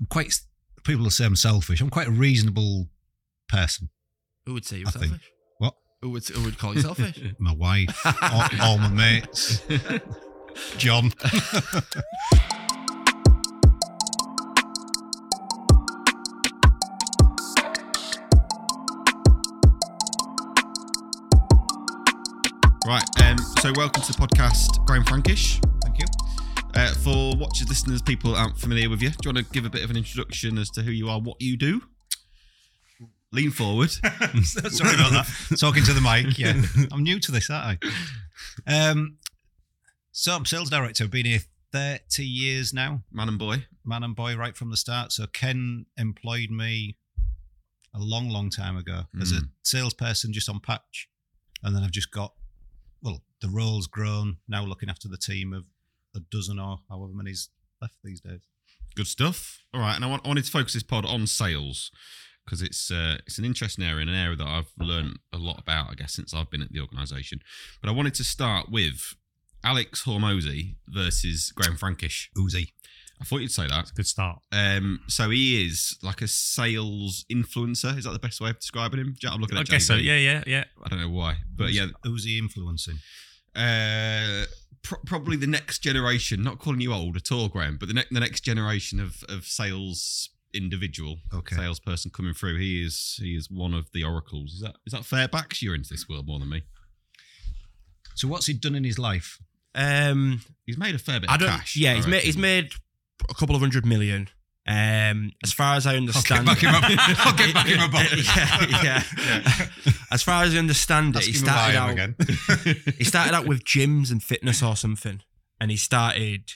I'm quite. People will say I'm selfish. I'm quite a reasonable person. Who would say you're I think. selfish? What? Who would, who would call you selfish? My wife, all, all my mates, John. Right. Um, so, welcome to the podcast, Graham Frankish. Thank you. Uh, for watchers, listeners, people aren't familiar with you, do you want to give a bit of an introduction as to who you are, what you do? Lean forward. Sorry about that. Talking to the mic. Yeah, I'm new to this, aren't I? Um, so I'm sales director. I've been here 30 years now, Man and boy. man and boy, right from the start. So Ken employed me a long, long time ago as a Mm. salesperson just on patch, and then I've just got well, the role's grown. Now looking after the team of a dozen or however many's left these days. Good stuff. All right, and I, want, I wanted to focus this pod on sales because it's uh, it's an interesting area and an area that I've learned a lot about, I guess, since I've been at the organisation. But I wanted to start with Alex Hormozi versus Graham Frankish. Uzi. I thought you'd say that. Good start. Um, so he is like a sales influencer. Is that the best way of describing him? I'm looking at. I guess so. Yeah, yeah, yeah. I don't know why, but yeah, Uzi influencing. uh, pro- probably the next generation. Not calling you old at all, Graham, but the next the next generation of of sales individual, Okay. salesperson coming through. He is he is one of the oracles. Is that is that fair? Backs you're into this world more than me. So what's he done in his life? Um, He's made a fair bit I of don't. cash. yeah, I he's made he's made a couple of hundred million. Um, as far as I understand, back him up. I'll get back him up. yeah, yeah. As far as I understand it, he him who I started out. again. he started out with gyms and fitness or something, and he started.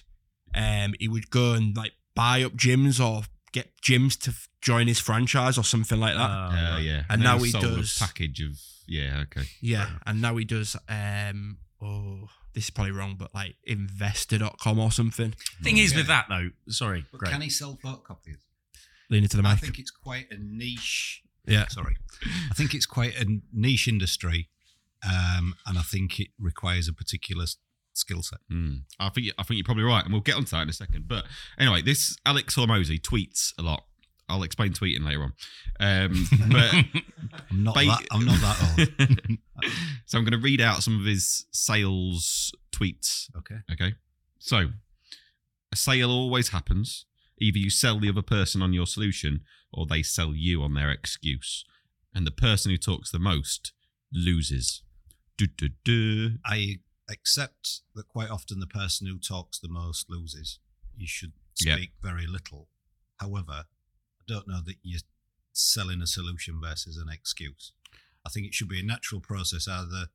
Um, he would go and like buy up gyms or get gyms to f- join his franchise or something like that. Uh, Uh, yeah, And then now he sold a does- package of yeah. Okay. yeah, and now he does. Um, oh, this is probably wrong, but like investor.com or something. Thing is with that though, sorry, But Greg. can he sell photocopiers? Lean into the I mic. think it's quite a niche. Yeah. Sorry. I think it's quite a niche industry, um, and I think it requires a particular s- skill set. Hmm. I think I think you're probably right, and we'll get onto that in a second. But anyway, this Alex Hormozi tweets a lot. I'll explain tweeting later on. Um, but I'm not Ba- that. I'm not that old. so I'm going to read out some of his sales tweets. Okay. Okay. So a sale always happens. Either you sell the other person on your solution, or they sell you on their excuse, and the person who talks the most loses. Du, du, du. I accept that quite often the person who talks the most loses. You should speak very little. However, don't know that you're selling a solution versus an excuse. I think it should be a natural process. Either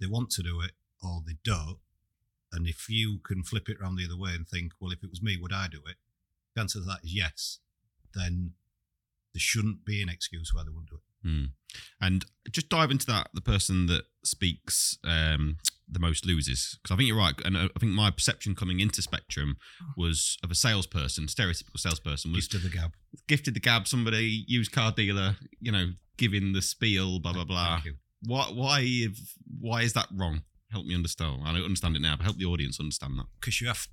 they want to do it or they don't. And if you can flip it around the other way and think, well, if it was me, would I do it? The answer to that is yes. Then there shouldn't be an excuse why they won't do it. Hmm. And just dive into that. The person that speaks um, the most loses, because I think you're right. And uh, I think my perception coming into Spectrum was of a salesperson, stereotypical salesperson, was to the gab. gifted the gab, somebody used car dealer, you know, giving the spiel, blah blah blah. Why why if- why is that wrong? Help me understand. I don't understand it now, but help the audience understand that. because you have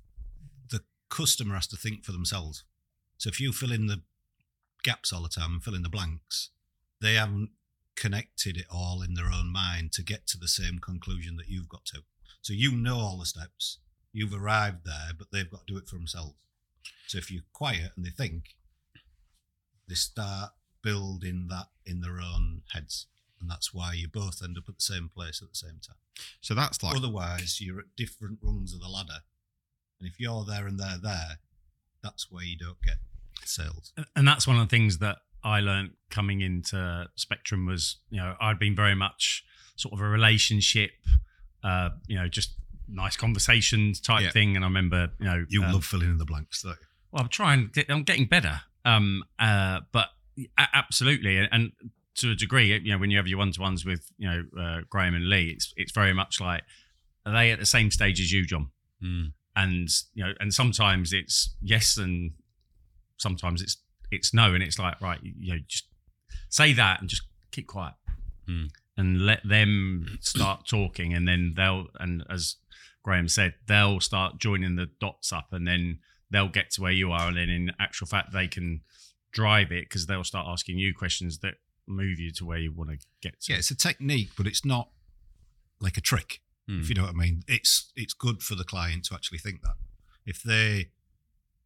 the customer has to think for themselves. So if you fill in the gaps all the time and fill in the blanks, they haven't connected it all in their own mind to get to the same conclusion that you've got to. So you know all the steps, you've arrived there, but they've got to do it for themselves. So if you're quiet and they think, they start building that in their own heads. And that's why you both end up at the same place at the same time. So that's like Otherwise, you're at different rungs of the ladder. And if you're there and they're there, that's where you don't get sales. and that's one of the things that I learned coming into Spectrum was, you know, I'd been very much sort of a relationship, uh, you know, just nice conversations type Yeah. thing. And I remember, you know, You um, love filling in the blanks, you? Well, I'm trying. I'm getting better. Um, uh, but a- absolutely, and- and to a degree, you know, when you have your one-to-ones with you know uh, Graham and Lee, it's it's very much like are they at the same stage as you, John? Hmm. And you know, and sometimes it's yes, and sometimes it's it's no, and it's like right, you, you know, just say that and just keep quiet, Hmm. and let them start talking, and then they'll and as Graham said, they'll start joining the dots up, and then they'll get to where you are, and then in actual fact, they can drive it because they'll start asking you questions that move you to where you want to get to. Yeah, it's a technique, but it's not like a trick. Hmm. If you know what I mean, it's it's good for the client to actually think that. If they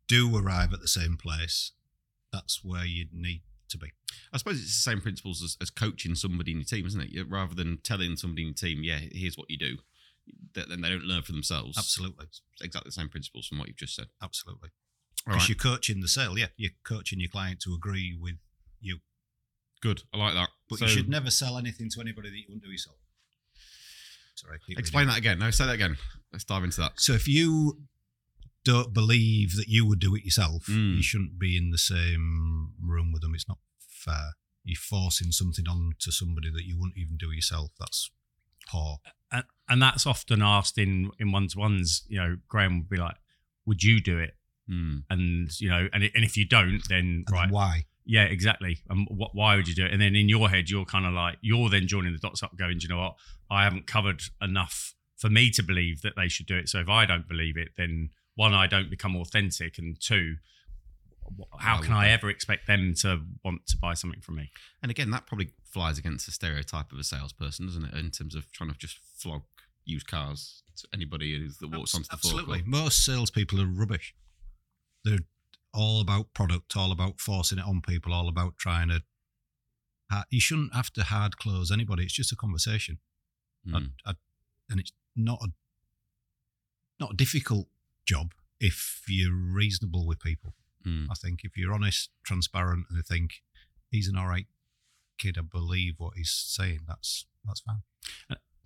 do arrive at the same place, that's where you need to be. I suppose it's the same principles as, as coaching somebody in your team, isn't it? Rather than telling somebody in your team, yeah, here's what you do, th- then they don't learn for themselves. Absolutely, It's exactly the same principles from what you've just said. absolutely. Because right, you're coaching the sale, yeah, you're coaching your client to agree with you. good. I like that. But So, you should never sell anything to anybody that you wouldn't do yourself. Sorry, explain that again. No, say that again. Let's dive into that. So if you don't believe that you would do it yourself, Mm. you shouldn't be in the same room with them. It's not fair. You're forcing something on to somebody that you wouldn't even do yourself. That's poor. and, and that's often asked in in one to ones. You know, Graham would be like, "Would you do it?" Hmm. And you know, and and if you don't, then And right, why? yeah, exactly. And what, why would you do it? And then in your head, you're kind of like you're then joining the dots up, going, "Do you know what? I haven't covered enough for me to believe that they should do it. So if I don't believe it, then one, I don't become authentic, and two, how can I ever expect them to want to buy something from me? And again, that probably flies against the stereotype of a salesperson, doesn't it? In terms of trying to just flog used cars to anybody who's, that walks onto the Absolutely. forecourt. Most salespeople are rubbish. They're all about product, all about forcing it on people, all about trying to. You shouldn't have to hard close anybody. It's just a conversation. Hmm. I, I, and it's not a not a difficult job if you're reasonable with people. Hmm. I think if you're honest, transparent, and they think he's an all right kid, I believe what he's saying. That's that's fine.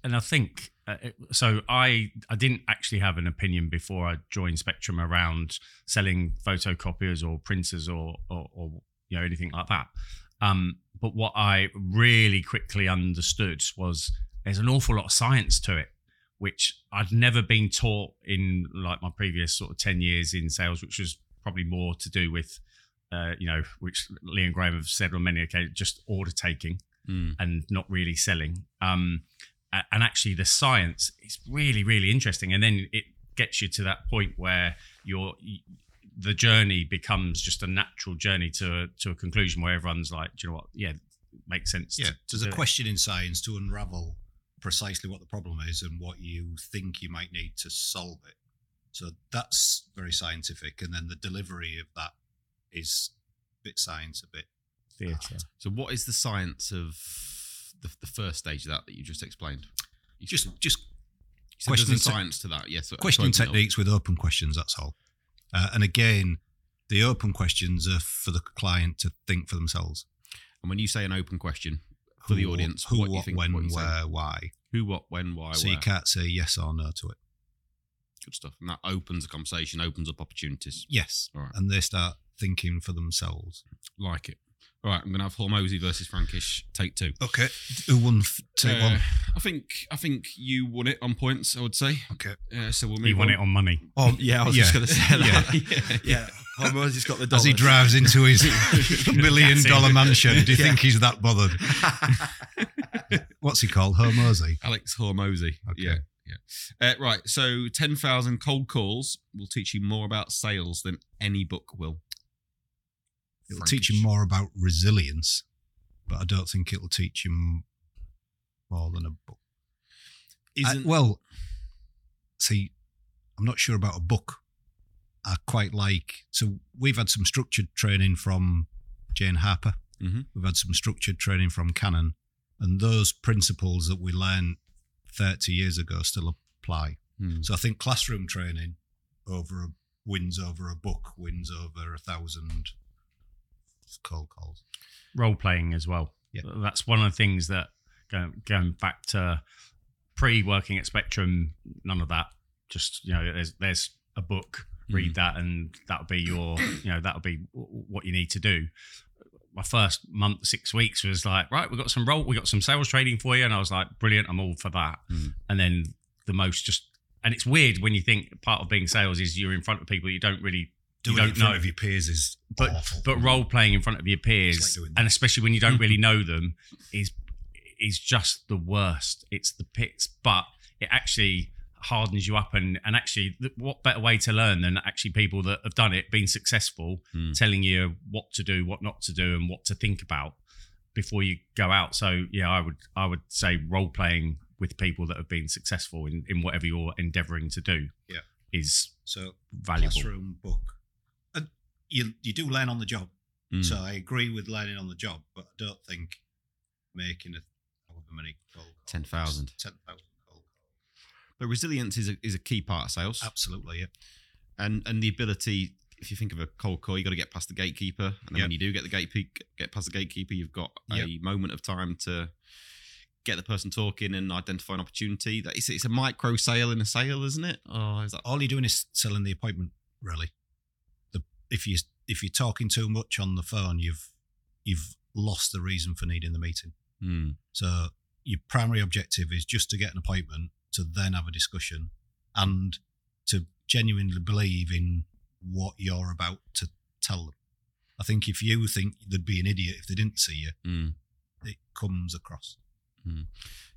and I think uh, so. I I didn't actually have an opinion before I joined Spectrum around selling photocopiers or printers or or, or you know anything like that. Um, but what I really quickly understood was there's an awful lot of science to it, which I'd never been taught in like my previous sort of ten years in sales, which was probably more to do with. Uh, you know, which Lee and Graham have said on many occasions, just order taking Hmm. and not really selling. Um, and actually, the science is really, really interesting. And then it gets you to that point where you're the journey becomes just a natural journey to a, to a conclusion where everyone's like, do you know what? Yeah, makes sense. Yeah, to there's a it." question in science to unravel precisely what the problem is and what you think you might need to solve it. So that's very scientific, and then the delivery of that is a bit science, a bit Theatre. So, what is the science of the, the first stage of that that you just explained? You just said just there's a questioning te- science to that. Yes, questioning to open techniques with open questions. That's all. Uh, and again, the open questions are for the client to think for themselves. And when you say an open question for the audience, who, what what, think? when, what where, why. Who, what, when, why, so where? you can't say yes or no to it. Good stuff. And that opens a conversation, opens up opportunities. Yes, right. and they start thinking for themselves. Like it. All right, I'm going to have Hormozi versus Frankish take two. Okay, who won? f- Take Uh, one. I think I think you won it on points. I would say. Okay. Uh, so we'll move He won on. it on money. Oh yeah, I was Yeah. just going to say that. yeah. yeah, Hormozi's got the As he drives into his million dollar mansion, do you Yeah. think he's that bothered? What's he called? Hormozi. Alex Hormozi. Okay. Yeah. Yeah. Uh, right. So 10,000 cold calls will teach you more about sales than any book will. It'll teach you more about resilience, but I don't think it'll teach you more than a book. Isn't, well, see, I'm not sure about a book. I quite like. So we've had some structured training from Jane Harper. Mhm. We've had some structured training from Canon, and those principles that we learned 30 years ago still apply. Hmm. So I think classroom training over a, wins over a book, wins over a thousand cold calls. role playing as well. Yeah. That's one of the things that going, going back to pre working at Spectrum, none of that. Just you know, there's there's a book, read that, and that'll be your you know that'll be w- what you need to do. My first month, six weeks was like, right, we got some role, we got some sales training for you, and I was like, brilliant, I'm all for that. Mm. And then the most just, and it's weird when you think part of being sales is you're in front of people you don't really Doing don't it in front know. of your peers is but awful. but role playing in front of your peers, like and especially when you don't really know them, is is just the worst. It's the pits, but it actually hardens you up and and actually what better way to learn than actually people that have done it been successful Mm. telling you what to do what not to do and what to think about before you go out so yeah i would i would say role playing with people that have been successful in, in whatever you're endeavoring to do Yeah. is So valuable classroom book. You you do learn on the job. Mm. So I agree with learning on the job, but I don't think making a however many cold calls, 10,000. 10,000 cold calls. But resilience is a, is a key part of sales. Absolutely, yeah. and and the ability if you think of a cold call you got to get past the gatekeeper and then Yep. when you do get the gate get past the gatekeeper you've got a Yep. moment of time to get the person talking and identify an opportunity that it's, it's a micro sale in a sale isn't it oh is that All you're doing is selling the appointment, really. If you if you're talking too much on the phone, you've you've lost the reason for needing the meeting. Hmm. So your primary objective is just to get an appointment to then have a discussion and to genuinely believe in what you're about to tell them. I think if you think they'd be an idiot if they didn't see you, Hmm. it comes across.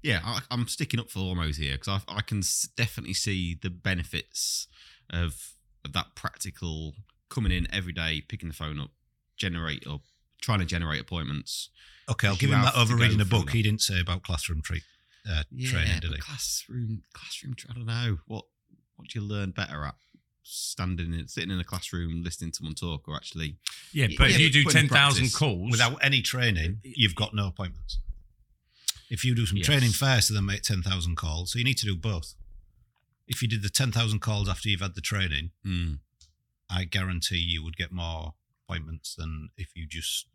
yeah I, i'm sticking up for Ormos here because I, I can definitely see the benefits of, of that practical coming in every day picking the phone up generate or trying to generate appointments Okay, I'll You give him that over reading a book. that. He didn't say about classroom treat, uh, training, did but he? Classroom, classroom. I don't know what what do you learn better at standing in, sitting in a classroom listening to someone talk, or actually yeah Yeah, but yeah, if you do 10,000 calls Without any training, you've got no appointments. If you do some Yes. training first and then make 10,000 calls, so you need to do both. If you did the 10,000 calls after you've had the training, Hmm. I guarantee you would get more appointments than if you just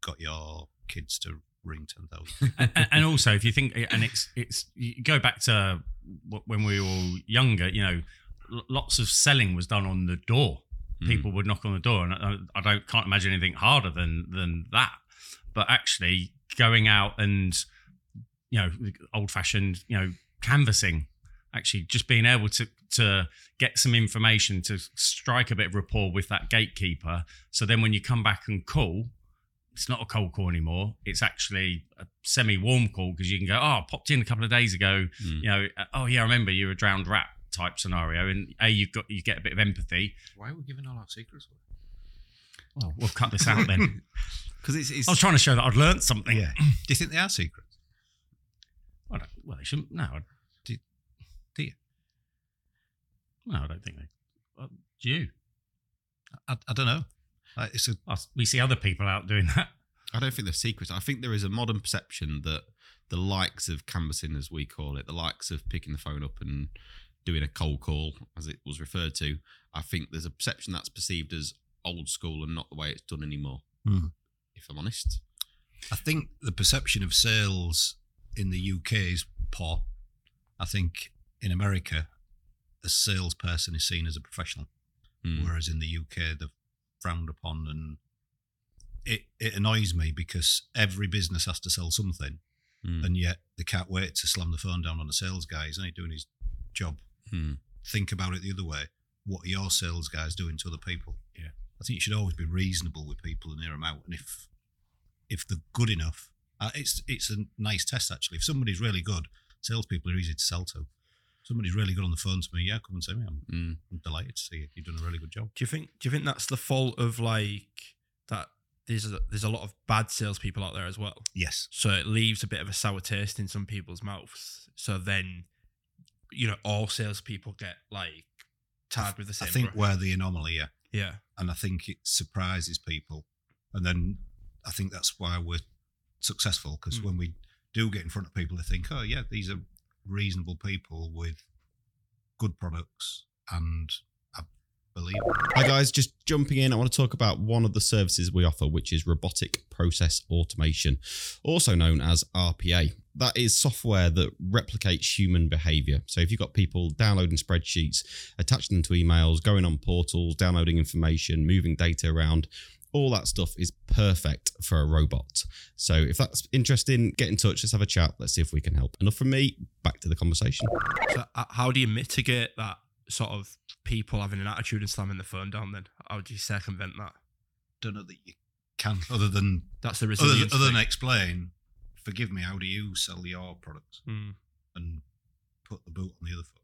got your kids to ring 10,000. and, and also if you think and it's it's you go back to when we were younger you know lots of selling was done on the door Hmm. people would knock on the door and I, I don't can't imagine anything harder than than that but actually going out and you know old fashioned you know canvassing actually just being able to to get some information to strike a bit of rapport with that gatekeeper so then when you come back and call it's not a cold call anymore. It's actually a semi-warm call because you can go, oh, I popped in a couple of days ago. Hmm. You know, uh, oh yeah, I remember you're a drowned rat type scenario, and a you've got you get a bit of empathy. Why are we giving all our secrets away? Well, we'll cut this out then. because it's, it's I was trying to show that I'd learnt something. Yeah. Do you think they are secrets? I don't, well, they shouldn't. No, I, Do- you? No, I don't think they. Uh, do you? I, I don't know. Like, it's a we see other people out doing that. I don't think they're secrets. I think there is a modern perception that the likes of canvassing, as we call it, the likes of picking the phone up and doing a cold call, as it was referred to, I think there's a perception that's perceived as old school and not the way it's done anymore. Hmm. If I'm honest. I think the perception of sales in the UK is poor. I think in America, a salesperson is seen as a professional, Hmm. whereas in the UK, they're frowned upon. And it, it annoys me because every business has to sell something, Hmm. and yet they can't wait to slam the phone down on a sales guy. He's only doing his job. Hmm. Think about it the other way. What are your sales guys doing to other people? Yeah. I think you should always be reasonable with people and hear them out. And if if they're good enough, uh, it's it's a nice test actually. If somebody's really good, salespeople are easy to sell to. Somebody's really good on the phone to me. Yeah, come and see me. I'm, Hmm. I'm delighted to see you. You've done a really good job. Do you think? Do you think that's the fault of like that? There's a, there's a lot of bad salespeople out there as well. Yes. So it leaves a bit of a sour taste in some people's mouths. So then, you know, all salespeople get like tied with the same. I think brush. we're the anomaly, yeah. yeah, And I think it surprises people. And then I think that's why we're successful because Mm. when we do get in front of people, they think, oh, yeah, these are reasonable people with good products and I believe. Hi guys, just jumping in. I want to talk about one of the services we offer, which is robotic process automation, also known as RPA. That is software that replicates human behavior. So if you've got people downloading spreadsheets, attaching them to emails, going on portals, downloading information, moving data around, all that stuff is perfect for a robot. So if that's interesting, get in touch. Let's have a chat. Let's see if we can help. Enough from me. Back to the conversation. So uh, how do you mitigate that sort of people having an attitude and slamming the phone down? Then how do you circumvent that? Don't know that you can, other than That's the other than, resilience. other than explain. Forgive me. How do you sell your products Mm. and put the boot on the other foot?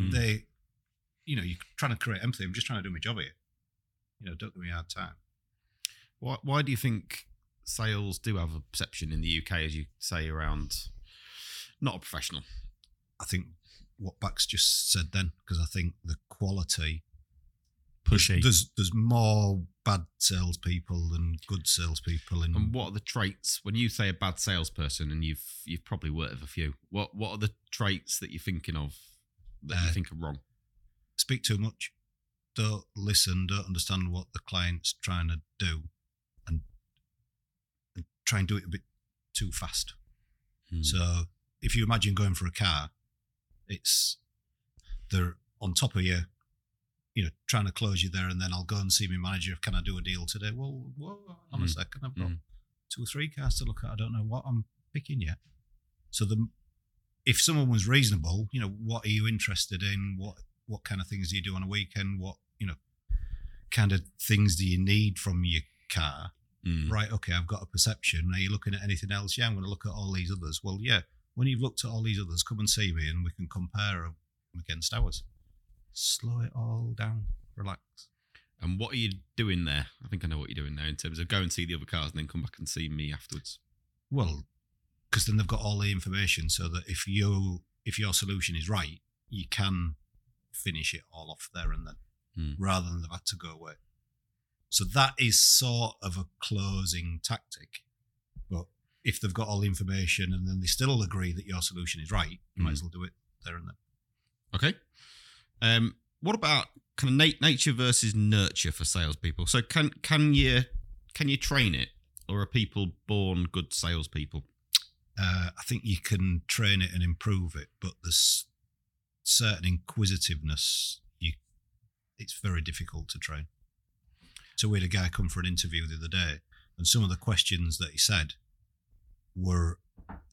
Mm. They, you know, you're trying to create empathy. I'm just trying to do my job here. You know, don't give me a hard time. Why, why do you think sales do have a perception in the UK, as you say, around not a professional? I think what Bax just said then, because I think the quality Pushy. There's there's more bad salespeople than good salespeople, in And what are the traits when you say a bad salesperson, and you've you've probably worked with a few? What what are the traits that you're thinking of that you Uh, think are wrong? speak too much, don't listen, don't understand what the client's trying to do, try and do it a bit too fast. Hmm. So if you imagine going for a car, it's they're on top of you, you know, trying to close you there, and then I'll go and see my manager. Can I do a deal today? Well, whoa, on a Mm. second, I've got Mm. two or three cars to look at. I don't know what I'm picking yet. So the if someone was reasonable, you know, what are you interested in? What what kind of things do you do on a weekend? What you know, kind of things do you need from your car? Hmm. right, okay, I've got a perception. Are you looking at anything else? Yeah, I'm going to look at all these others. Well, yeah, when you've looked at all these others, come and see me and we can compare them against ours. Slow it all down, relax. And what are you doing there? I think I know what you're doing there in terms of go and see the other cars and then come back and see me afterwards. Well, because then they've got all the information so that if you if your solution is right, you can finish it all off there and then, Hmm. rather than they've had to go away. So that is sort of a closing tactic. But if they've got all the information and then they still agree that your solution is right, you might as well do it there and then. Okay. Um, what about kind of nat- nature versus nurture for salespeople? So can can you can you train it, or are people born good salespeople? Uh, I think you can train it and improve it, but there's certain inquisitiveness. You, it's very difficult to train. So we had a guy come for an interview the other day, and some of the questions that he said were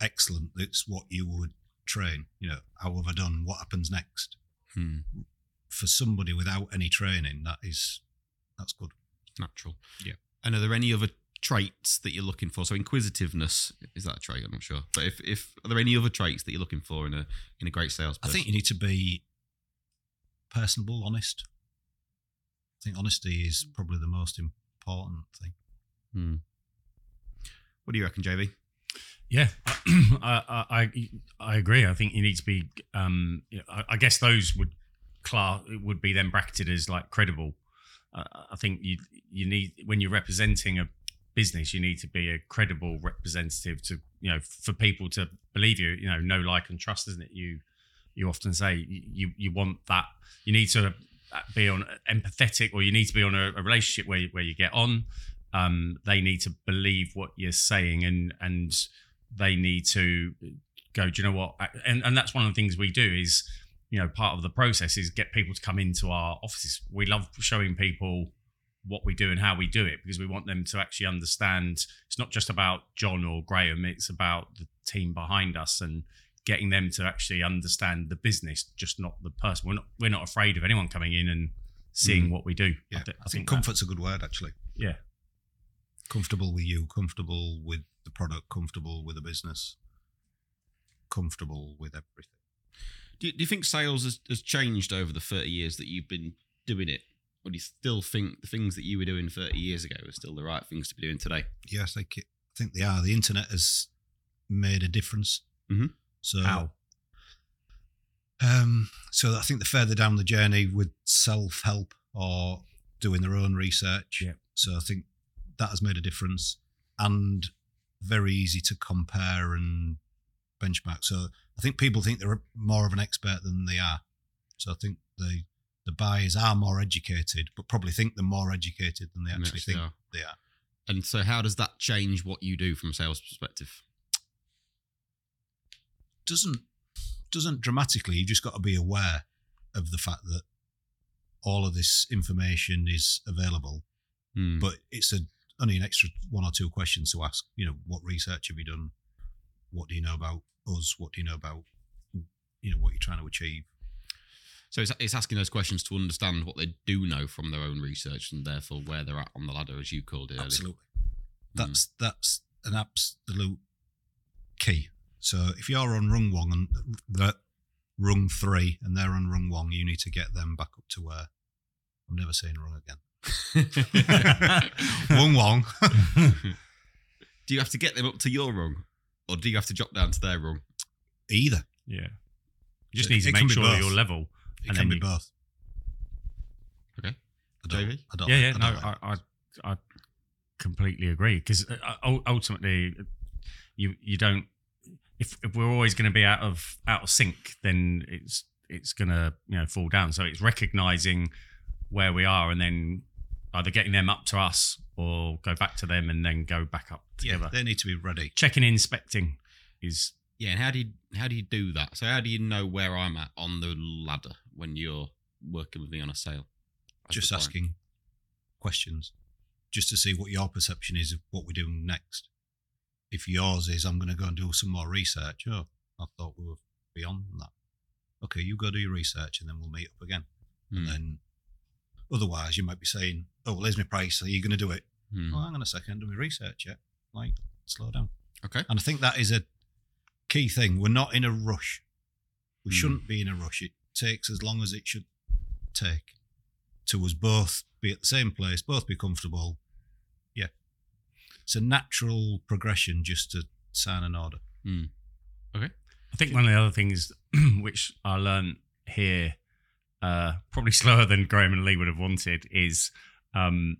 excellent. It's what you would train. You know, how have I done? What happens next? Hmm. For somebody without any training, that is that's good. Natural. Yeah. And are there any other traits that you're looking for? So inquisitiveness is that a trait? I'm not sure. But if if are there any other traits that you're looking for in a in a great salesperson? I think you need to be personable, honest. I think honesty is probably the most important thing. Hmm. What do you reckon, JV? Yeah, I, I I I agree. I think you need to be. Um, I, I guess those would class would be then bracketed as like credible. Uh, I think you you need when you're representing a business, you need to be a credible representative to you know for people to believe you. You know, know, like, and trust, isn't it? You you often say you you want that. You need to be on empathetic, or you need to be on a, a relationship where where you get on. Um, they need to believe what you're saying, and and they need to go. Do you know what? And and that's one of the things we do is, you know, part of the process is get people to come into our offices. We love showing people what we do and how we do it because we want them to actually understand. It's not just about John or Graham; it's about the team behind us and getting them to actually understand the business, just not the person. We're not we're not afraid of anyone coming in and seeing what we do. Yeah, I, d- think that- comfort's a good word actually. yeah, Comfortable with you, comfortable with the product, comfortable with the business, comfortable with everything. Do you, do you think sales has, has changed over the 30 years that you've been doing it? Or do you still think the things that you were doing 30 years ago are still the right things to be doing today? Yes, I think, it, I think they are. The internet has made a difference. Mhm. So How? Um, so I think the further down the journey with self help or doing their own research. Yeah. So I think that has made a difference and very easy to compare and benchmark. So I think people think they're more of an expert than they are. So I think the the buyers are more educated, but probably think they're more educated than they actually actually think are. they are. And so, how does that change what you do from a sales perspective? Doesn't doesn't dramatically. You've just got to be aware of the fact that all of this information is available, Hmm. but it's a only an extra one or two questions to ask. You know, what research have you done? What do you know about us? What do you know about you know what you're trying to achieve? So it's, it's asking those questions to understand what they do know from their own research and therefore where they're at on the ladder, as you called it. Absolutely, Hmm. that's that's an absolute key. So if you're on rung one and the rung three and they're on rung one, you need to get them back up to where I'm never saying rung again. Rung one. do you have to get them up to your rung, or do you have to drop down to their rung? Either. Yeah. You just It- need to make sure both. you're level. It And can then be you- both. Okay. I don't, JV? I don't, Yeah, I yeah. don't No, like- I, I, I completely agree because uh, ultimately, you you don't. If, if we're always going to be out of out of sync, then it's it's going to you know fall down. So it's recognizing where we are and then either getting them up to us or go back to them and then go back up together. yeah, together. they need to be ready. Checking, inspecting is Yeah, and how do you how do you do that? So how do you know where I'm at on the ladder when you're working with me on a sale? Just asking questions, just to see what your perception is of what we're doing next. If yours is, I'm going to go and do some more research. Oh, I thought we were beyond that. Okay, you go do your research and then we'll meet up again. Hmm, And then otherwise, you might be saying, oh, well, here's my price. Are you going to do it? hmm. Oh, hang on a second, do my research yet? Like, slow down. Okay. And I think that is a key thing. We're not in a rush. We Hmm. shouldn't be in a rush. It takes as long as it should take to us both be at the same place, both be comfortable. Yeah. It's a natural progression just to sign an order. Okay. I think one of the other things which I learned here, uh, probably slower than Graham and Lee would have wanted, is um,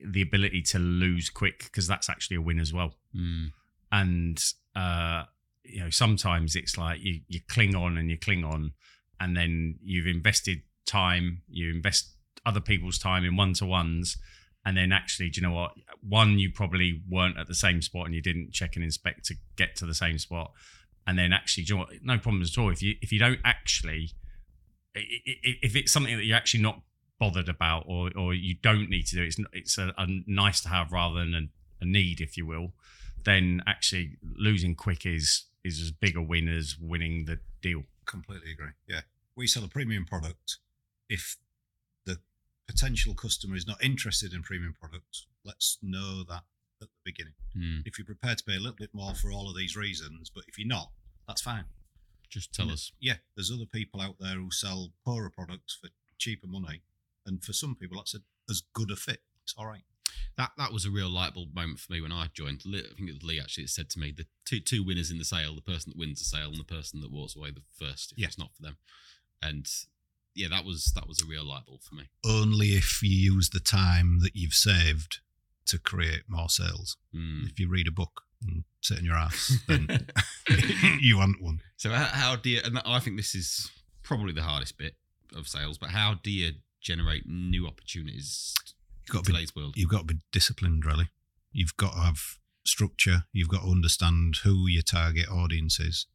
the ability to lose quick because that's actually a win as well. Hmm. And uh, you know, sometimes it's like you you cling on and you cling on, and then you've invested time, you invest other people's time in one to ones. And then actually, do you know what? One, you probably weren't at the same spot and you didn't check and inspect to get to the same spot and then actually, do you know what? No problems at all. If you if you don't actually, if it's something that you're actually not bothered about, or or you don't need to do, it's it's a, a nice to have rather than a, a need, if you will. Then actually, losing quick is is as big a win as winning the deal. Completely agree. Yeah. We sell a premium product. If potential customer is not interested in premium products, let's know that at the beginning. Hmm. If you're prepared to pay a little bit more for all of these reasons, but if you're not, that's fine. Just tell us. Yeah, there's other people out there who sell poorer products for cheaper money, and for some people, that's a, as good a fit. It's all right. That that was a real light bulb moment for me when I joined. I think it was Lee actually that said to me the two two winners in the sale: the person that wins the sale and the person that walks away the first. If Yeah. it's not for them, and yeah, that was that was a real light bulb for me. Only if you use the time that you've saved to create more sales. Hmm. If you read a book and sit in your ass, then you want one. So how, how do you? And I think this is probably the hardest bit of sales. But how do you generate new opportunities You've got in to be world? you've got to be disciplined really you've got to have structure you've got to understand who your target audience is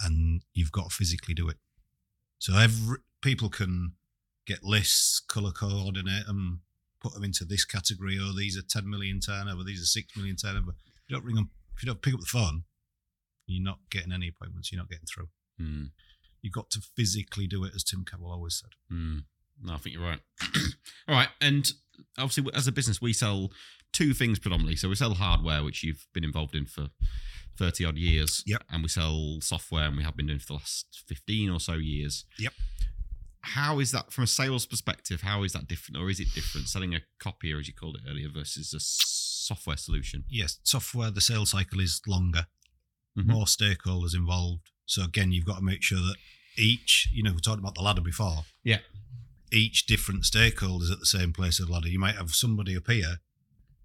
and you've got to physically do it so every people can get lists color coordinate them put them into this category oh these are 10 million turnover these are 6 million turnover if you don't ring them if you don't pick up the phone you're not getting any appointments you're not getting through Hmm. you've got to physically do it as tim Campbell always said Hmm. No, I think you're right. All right, and obviously, as a business, we sell two things predominantly. So we sell hardware, which you've been involved in for thirty odd years. Yep. And we sell software, and we have been doing for the last fifteen or so years. Yep. How is that from a sales perspective? How is that different, or is it different selling a copier, as you called it earlier, versus a software solution? yes software the sales cycle is longer Mhm. more stakeholders involved. So again, you've got to make sure that each, you know, we talked about the ladder before. Yeah. Each different stakeholder is at the same place of the ladder. You might have somebody up here,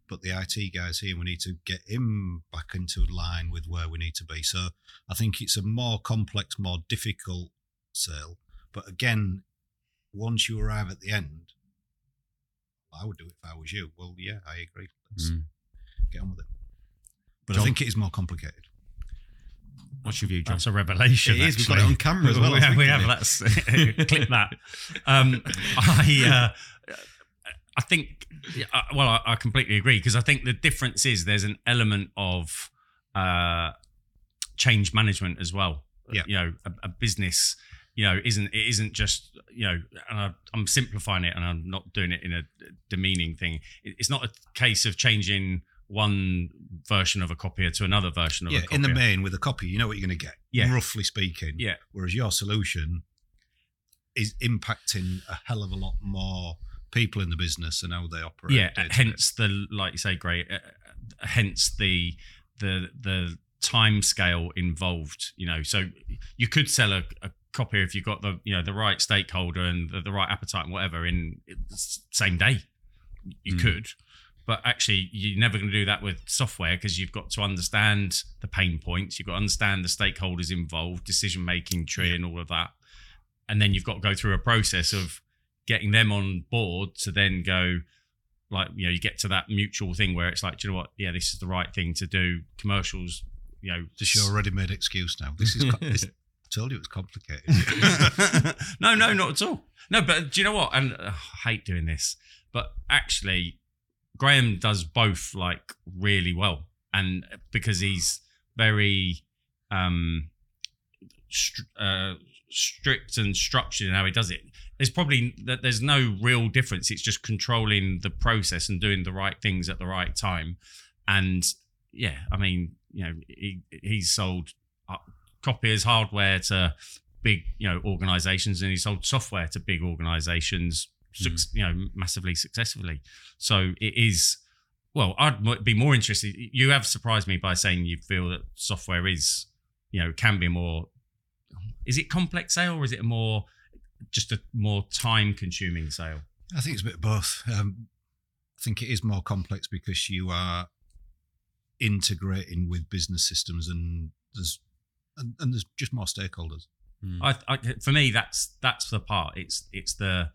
but the IT guys here, we need to get him back into line with where we need to be. So I think it's a more complex, more difficult sale. But again, once you arrive at the end, I would do it if I was you. Well, yeah, I agree. Let's Mm. get on with it. But John? I think it is more complicated. What's your view, John? That's a revelation. It is. We've got it on camera as well. I we have, we have let's clip that. Um, I, uh, I think, yeah, well, I, I completely agree because I think the difference is there's an element of uh, change management as well. Yeah. you know, a, a business, you know, isn't it isn't just you know, and I, I'm simplifying it and I'm not doing it in a demeaning thing. It- It's not a case of changing one version of a copier to another version of yeah, a copier. in the main with a copy, you know what you're going to get, Yeah. roughly speaking. Yeah. Whereas your solution is impacting a hell of a lot more people in the business and how they operate. yeah day to day. hence the like you say great uh, uh, hence the the the time scale involved you know so you could sell a, a copy if you've got the you know the right stakeholder and the, the right appetite and whatever in the same day you Mm. could but actually you're never going to do that with software because you've got to understand the pain points you've got to understand the stakeholders involved decision making tree and all of that and then you've got to go through a process of getting them on board to then go like you know you get to that mutual thing where it's like do you know what yeah this is the right thing to do commercials you know Just your ready-made excuse now. This is. this, told you it was complicated. no no not at all. No but do you know what? And uh, i hate doing this but actually graham does both like really well. And because he's very um str- uh, strict and structured in how he does it there's probably that there's no real difference. It's just controlling the process and doing the right things at the right time. And yeah i mean you know he he's sold uh, copiers hardware to big you know organizations and he sold software to big organizations suc- you know massively successfully. So it is well i'd be more interested you have surprised me by saying you feel that software is you know can be more is it complex sale or is it a more just a more time consuming sale? I think it's a bit of both. Um, I think it is more complex because you are integrating with business systems and there's and, and there's just more stakeholders. Mm. I, I for me that's that's the part it's it's the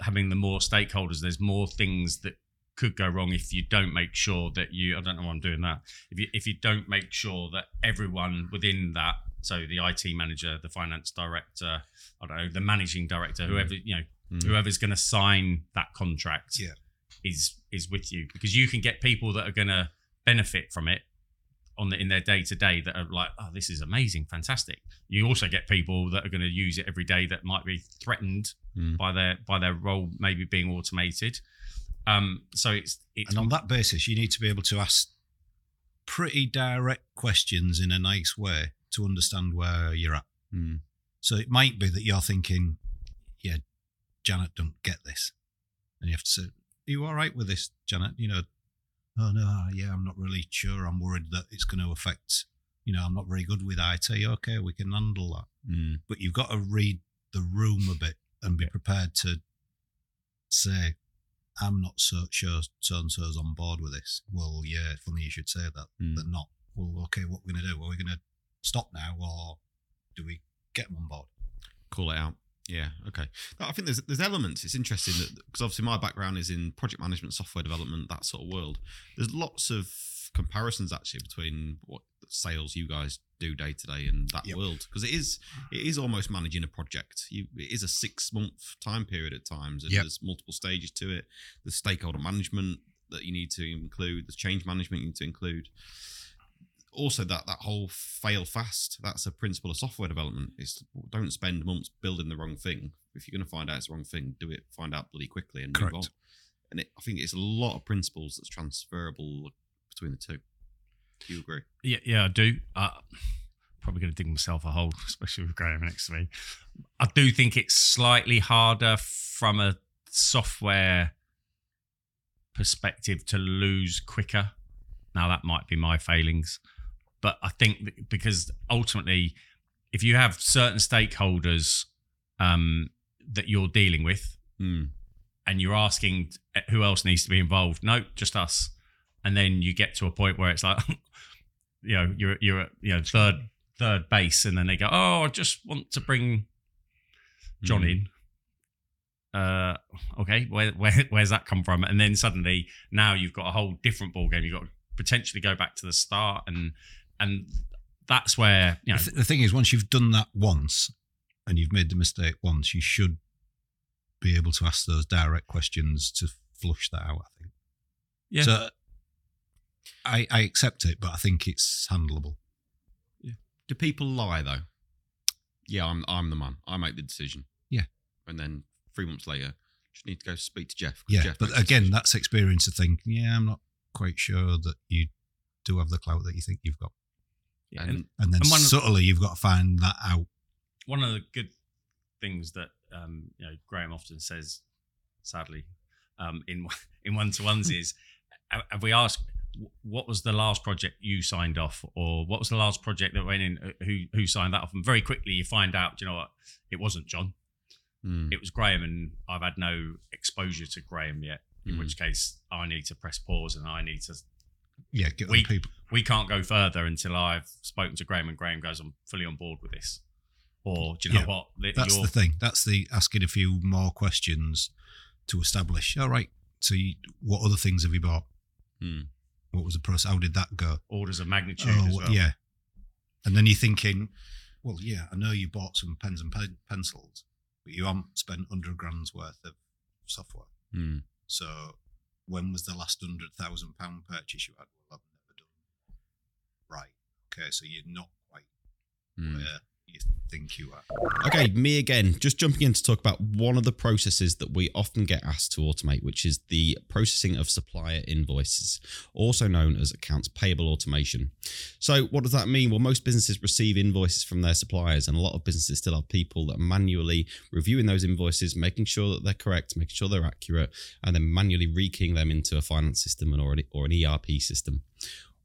having the more stakeholders there's more things that could go wrong if you don't make sure that you I don't know why I'm doing that if you if you don't make sure that everyone within that so the IT manager the finance director I don't know the managing director whoever you know Mm. whoever's going to sign that contract Yeah. is is with you because you can get people that are going to benefit from it on the in their day to day that are like oh this is amazing fantastic you also get people that are going to use it every day that might be threatened Mm. by their by their role maybe being automated um so it's it's And on that basis, you need to be able to ask pretty direct questions in a nice way to understand where you're at. Mm. So it might be that you're thinking, yeah, Janet don't get this. And you have to say, Are you all right with this, Janet? You know, oh no, yeah, I'm not really sure. I'm worried that it's going to affect, you know, I'm not very good with IT. Okay, we can handle that. Mm. But you've got to read the room a bit and be prepared to say, I'm not so sure so and so's on board with this. Well, yeah, funny you should say that. Mm. But not. Well, okay, what we're going to do? Are we going to stop now or do we get them on board? call it out. Yeah, okay. I think there's there's elements. It's interesting that because obviously my background is in project management, software development, that sort of world. There's lots of comparisons actually between what sales you guys do day to day and that Yep. world because it is it is almost managing a project. You it is a six month time period at times, and Yep. there's multiple stages to it. There's stakeholder management that you need to include. There's change management you need to include also that that whole fail fast that's a principle of software development is don't spend months building the wrong thing if you're going to find out it's the wrong thing do it find out bloody quickly and move on and it, i think it's a lot of principles that's transferable between the two do you agree Yeah, yeah, I do. Uh, probably going to dig myself a hole, especially with Graham next to me. I do think it's slightly harder from a software perspective to lose quicker. Now, that might be my failings, but I think because ultimately, if you have certain stakeholders um, that you're dealing with, mm. and you're asking eh, who else needs to be involved. No, just us. And then you get to a point where it's like, you know, you're you're at, you know third third base, and then they go, oh, I just want to bring John Mm. in. Uh, okay, where, where where's that come from? And then suddenly now you've got a whole different ball game. You've got to potentially go back to the start, and and that's where you know The, th- the thing is, once you've done that once and you've made the mistake once, you should be able to ask those direct questions to flush that out. I think. Yeah. So I, I accept it, but I think it's handleable. yeah do people lie though yeah i'm i'm the man i make the decision Yeah. and then three months later just need to go speak to jeff Yeah, jeff but again, that's experience of thinking Yeah, I'm not quite sure that you do have the clout that you think you've got. Yeah, And- and And then And one of- subtly, you've got to find that out. one of the good things that um, you know Graham often says, sadly, um, in in one to ones is, have have we asked what was the last project you signed off, or what was the last project that went in? uh, Who who signed that off? And very quickly you find out, do you know what? It wasn't John. Mm. It was Graham, and I've had no exposure to Graham yet. In Mm. which case, I need to press pause and I need to. Yeah, get We- people. We can't go further until I've spoken to Graham, and Graham goes, "I'm fully on board with this." Or do you know Yeah, what? That That's the thing. That's the asking a few more questions to establish. All right. So, you, what other things have you bought? Mm. What was the process? How did that go? orders of magnitude Oh, as well, yeah. And then you're thinking, well, yeah, I know you bought some pens and pen- pencils, but you haven't spent hundred grand's worth of software. Mm. So, when was the last hundred thousand pound purchase you had? Well, I've. Right. Okay. So you're not quite Mm. where you think you are. Okay, me again. Just jumping in to talk about one of the processes that we often get asked to automate, which is the processing of supplier invoices, also known as accounts payable automation. So, what does that mean? Well, most businesses receive invoices from their suppliers, and a lot of businesses still have people that are manually reviewing those invoices, making sure that they're correct, making sure they're accurate, and then manually rekeying them into a finance system and or an, or an ERP system.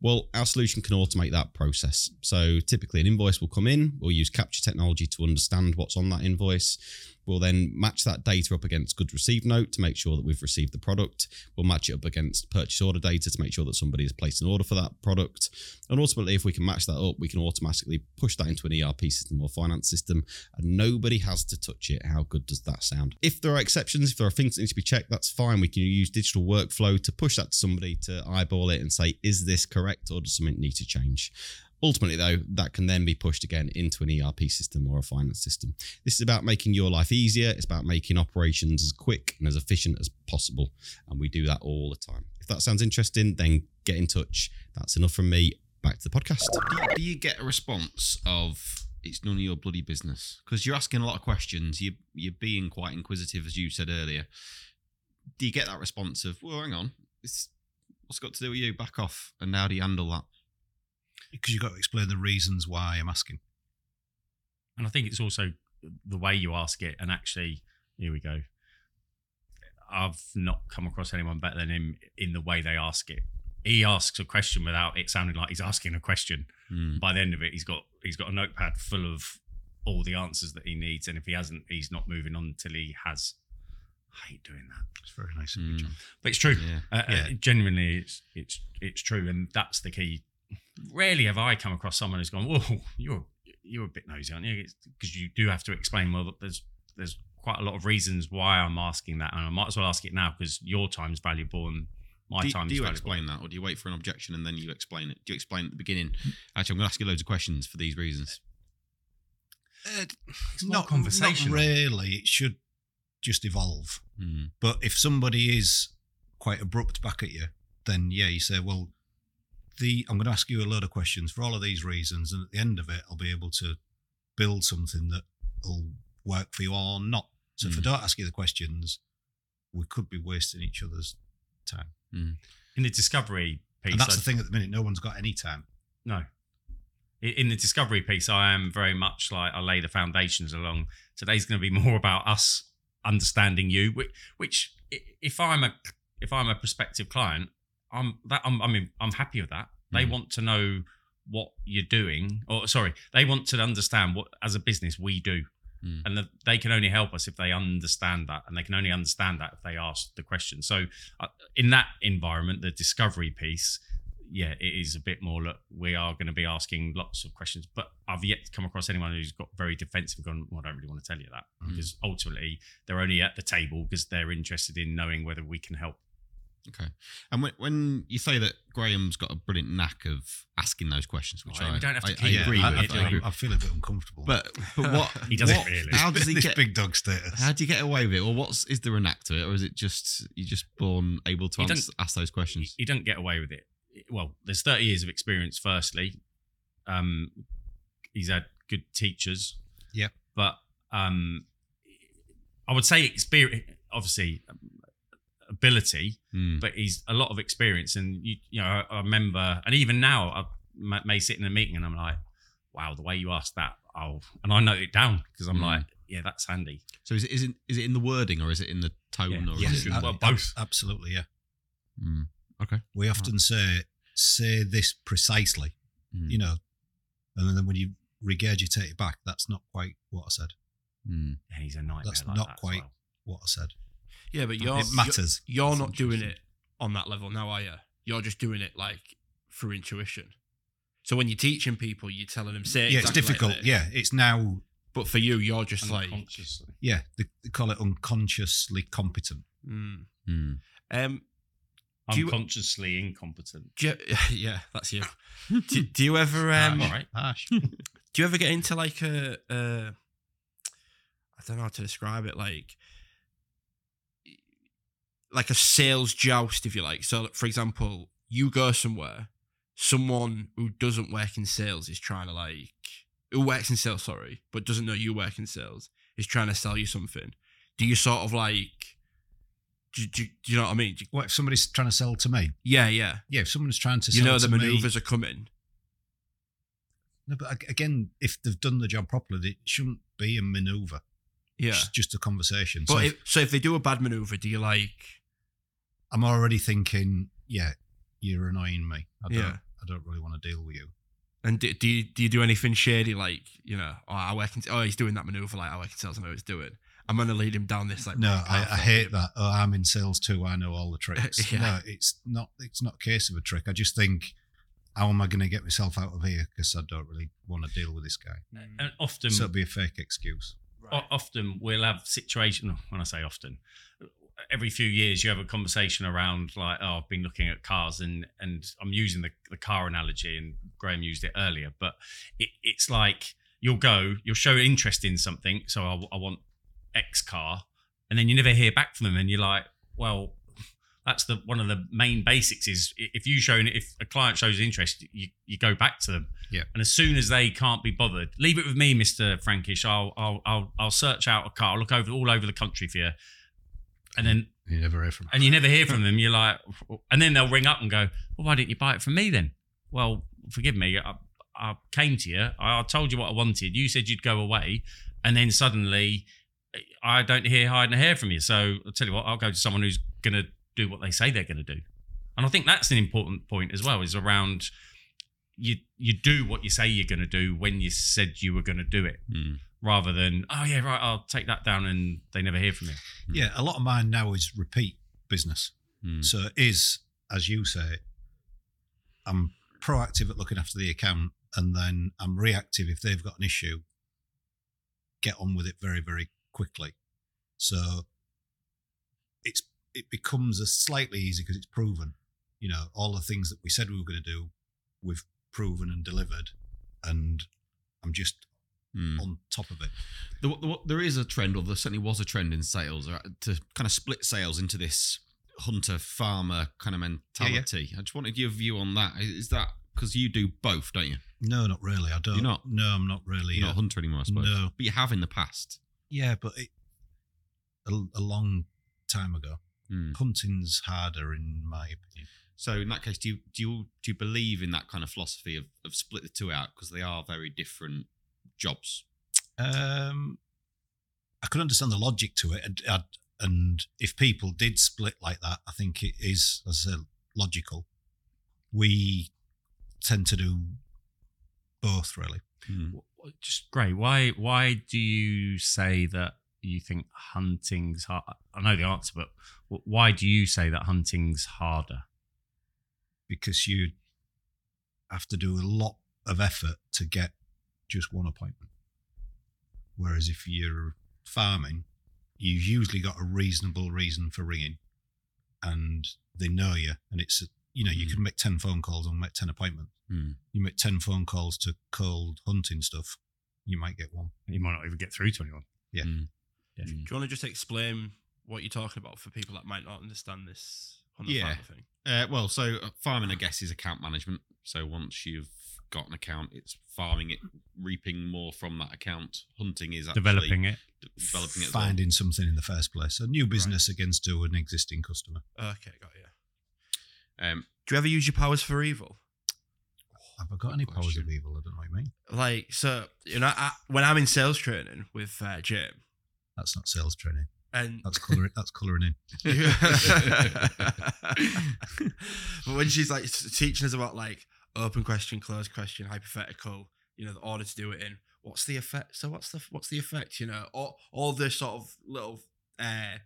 Well, our solution can automate that process. So typically, an invoice will come in. We'll use capture technology to understand what's on that invoice. We'll then match that data up against goods received note to make sure that we've received the product. We'll match it up against purchase order data to make sure that somebody has placed an order for that product. And ultimately, if we can match that up, we can automatically push that into an ERP system or finance system, and nobody has to touch it. How good does that sound? If there are exceptions, if there are things that need to be checked, that's fine. We can use digital workflow to push that to somebody to eyeball it and say, is this correct or does something need to change? Ultimately, though, that can then be pushed again into an ERP system or a finance system. This is about making your life easier. It's about making operations as quick and as efficient as possible. And we do that all the time. If that sounds interesting, then get in touch. That's enough from me. Back to the podcast. Do you, do you get a response of it's none of your bloody business? Because you're asking a lot of questions. You, you're being quite inquisitive, as you said earlier. Do you get that response of, well, hang on, it's, what's got to do with you? Back off. And how do you handle that? Because you've got to explain the reasons why I'm asking. And I think it's also the way you ask it. And actually, here we go. I've not come across anyone better than him in the way they ask it. He asks a question without it sounding like he's asking a question. Hmm. By the end of it, he's got he's got a notepad full of all the answers that he needs. And if he hasn't, he's not moving on until he has. I hate doing that. It's very nice of Mm. you, John. But it's true. Yeah. Uh, Yeah. uh, genuinely, it's it's it's true, and that's the key. Rarely have I come across someone who's gone, "Whoa, you're you're a bit nosy, aren't you?" Because you do have to explain. Well, there's there's quite a lot of reasons why I'm asking that, and I might as well ask it now because your time's valuable and my do, time's do you valuable. explain that, or do you wait for an objection and then you explain it? Do you explain at the beginning? Actually, I'm going to ask you loads of questions for these reasons. Uh, It's not conversational. Not really. It should just evolve. Hmm. But if somebody is quite abrupt back at you, then yeah, you say, well, the I'm going to ask you a load of questions for all of these reasons, and at the end of it, I'll be able to build something that will work for you or not. So if I Mm. don't ask you the questions, we could be wasting each other's time. in the discovery piece. And that's I- the thing at the minute. No one's got any time. No. In the discovery piece, I am very much like I lay the foundations along. Today's going to be more about us understanding you, which, which if I'm a if I'm a prospective client, I'm that I'm I mean I'm happy with that. They Mhm. want to know what you're doing, or sorry, they want to understand what as a business we do, Mm. and that they can only help us if they understand that, and they can only understand that if they ask the question. So, uh, in that environment, the discovery piece, yeah, it is a bit more. Look, we are going to be asking lots of questions, but I've yet to come across anyone who's got very defensive and gone, well, I don't really want to tell you that Mm. because ultimately they're only at the table because they're interested in knowing whether we can help. Okay. And when, when you say that Graham's got a brilliant knack of asking those questions, which Well, I, don't have to I, I agree I, with, I, I feel, agree. I feel a bit uncomfortable. But but what He doesn't what- really. How does he this get? big dog status? How do you get away with it, or what's is there a knack to it, or is it just you just born able to He ask those questions? you don't get away with it. Well, there's 30 years of experience. Firstly, um, he's had good teachers. Yeah. But um, I would say experience. Obviously, um, ability, Mm. but he's a lot of experience. And you, you know, I, I remember, and even now, I may, may sit in a meeting and I'm like, "Wow, the way you asked that," oh, and I note it down because I'm Mm. like, "Yeah, that's handy." So is it, is it is it in the wording or is it in the tone Yeah. or Yes, is it well, both. absolutely, yeah. Mm. Okay. We often say, say this precisely, Mm. you know, and then when you regurgitate it back, that's not quite what I said. Mm. And he's a nightmare. That's like not that as quite- well. What I said. Yeah, but you're it matters. You're, you're not doing it on that level now, are you? You're just doing it like through intuition. So when you're teaching people, you're telling them say yeah, it's exactly like difficult. this. yeah, it's now. But for you, you're just like, Yeah, they, they call it unconsciously competent. mm. Mm. um, Do you- unconsciously incompetent. do you, yeah, that's you. do, do you ever um, all right. Harsh. do you ever get into like a, a I don't know how to describe it like like a sales joust if you like so for example you go somewhere someone who doesn't work in sales is trying to like who works in sales sorry but doesn't know you work in sales is trying to sell you something do you sort of like do, do, do you know what I mean you- what if somebody's trying to sell to me? yeah yeah Yeah, if someone's trying to sell. you know the me- maneuvers are coming No, but again, if they've done the job properly, it shouldn't be a maneuver. yeah It's just a conversation. but so if, so if they do a bad maneuver do you like I'm already thinking, yeah, you're annoying me. I don't, Yeah. I don't really want to deal with you. And do, do you do you do anything shady like you know? Oh, I work in, oh he's doing that maneuver like I can tell sales. I know he's doing. I'm gonna lead him down this like. no, I. I hate that. Oh, I'm in sales too. I know all the tricks. Yeah. No, it's not. It's not a case of a trick. I just think, how am I going to get myself out of here? Because I don't really want to deal with this guy. And often, So it'd be a fake excuse. o- often we'll have situation. When I say often, every few years you have a conversation around like, oh, I've been looking at cars, and and I'm using the, the car analogy, and Graham used it earlier, but it, it's like you'll go, you'll show interest in something. So I, I want X car, and then you never hear back from them, and you're like, well. That's the one of the main basics. Is if you show if a client shows interest, you, you go back to them, Yeah. and as soon as they can't be bothered, leave it with me, Mister Frankish. I'll I'll I'll I'll search out a car, i'll look over all over the country for you, and then You never hear from. them. and you never hear from them. You're like, and then they'll ring up and go, "Well, why didn't you buy it from me then?" Well, forgive me. I, I came to you. I, I told you what I wanted. You said you'd go away, and then suddenly, I don't hear hide and hair from you. So I'll tell you what. I'll go to someone who's going to do what they say they're going to do. And I think that's an important point as well. Is around you. You do what you say you're going to do when you said you were going to do it, Mm. Rather than oh yeah right I'll take that down and they never hear from you. Yeah, a lot of mine now is repeat business. Mm. So it is, as you say, I'm proactive at looking after the account, and then I'm reactive if they've got an issue. Get on with it very, very quickly. So it's it becomes a slightly easy because it's proven. You know, all the things that we said we were going to do, we've proven and delivered, and I'm just Mm. on top of it. There, there, there is a trend, or there certainly was a trend in sales, uh, to kind of split sales into this hunter farmer kind of mentality. I just wanted your view on that. Is that because you do both, don't you? No, not really. I don't. You're not? No, I'm not really. You're not uh, a hunter anymore, I suppose. no. But you have in the past. Yeah, but it, a, a long time ago. Mm. Hunting's harder, in my opinion. So in that case, do you do you do you believe in that kind of philosophy of, of split the two out because they are very different jobs? Um, I could understand the logic to it, and, and if people did split like that, I think it is, as I said, logical. We tend to do both, really. Mm. Wh- just great. Why why do you say that you think hunting's hard? I know the answer, but why do you say that hunting's harder? because you have to do a lot of effort to get just one appointment. Whereas if you're farming, you've usually got a reasonable reason for ringing, and they know you, and it's you know you Mm. can make ten phone calls and make ten appointments. Mm. You make ten phone calls to cold hunting stuff, you might get one. You might not even get through to anyone. Mm. Do you want to just explain what you're talking about for people that might not understand this on the Yeah. thing. Uh, well, so uh, farming, I guess, is account management. So once you've got an account, it's farming it, reaping more from that account. Hunting is actually Developing it. d- developing it. as well. Finding something in the first place. A new business against to an existing customer. Okay, got you. Um, Do you ever use your powers for evil? Have I got any powers of evil? I don't know what you mean. Like, so you know, I, when I'm in sales training with uh, Jim, That's not sales training. And That's colouring. that's colouring in. but when she's like teaching us about like open question, closed question, hypothetical, you know, the order to do it in, what's the effect? So what's the what's the effect? You know, all all the sort of little uh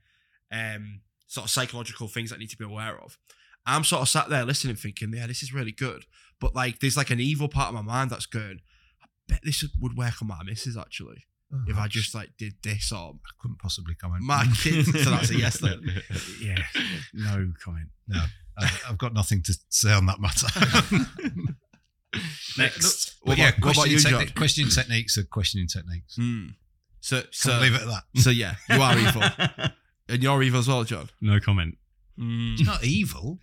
um sort of psychological things that I need to be aware of. I'm sort of sat there listening, thinking, yeah, this is really good. But like, there's like an evil part of my mind that's going, I bet this would- would work on my missus actually if I just like did this or I couldn't possibly comment. my kids. so that's a yes then. Yeah. No comment. I- I've got nothing to say on that matter. Next. What yeah, about- what about questioning, you, techni- John? questioning techniques are questioning techniques. Hmm. So Can so leave it at that? so yeah, you are evil, and you're evil as well, John. no comment. Mm. It's not evil.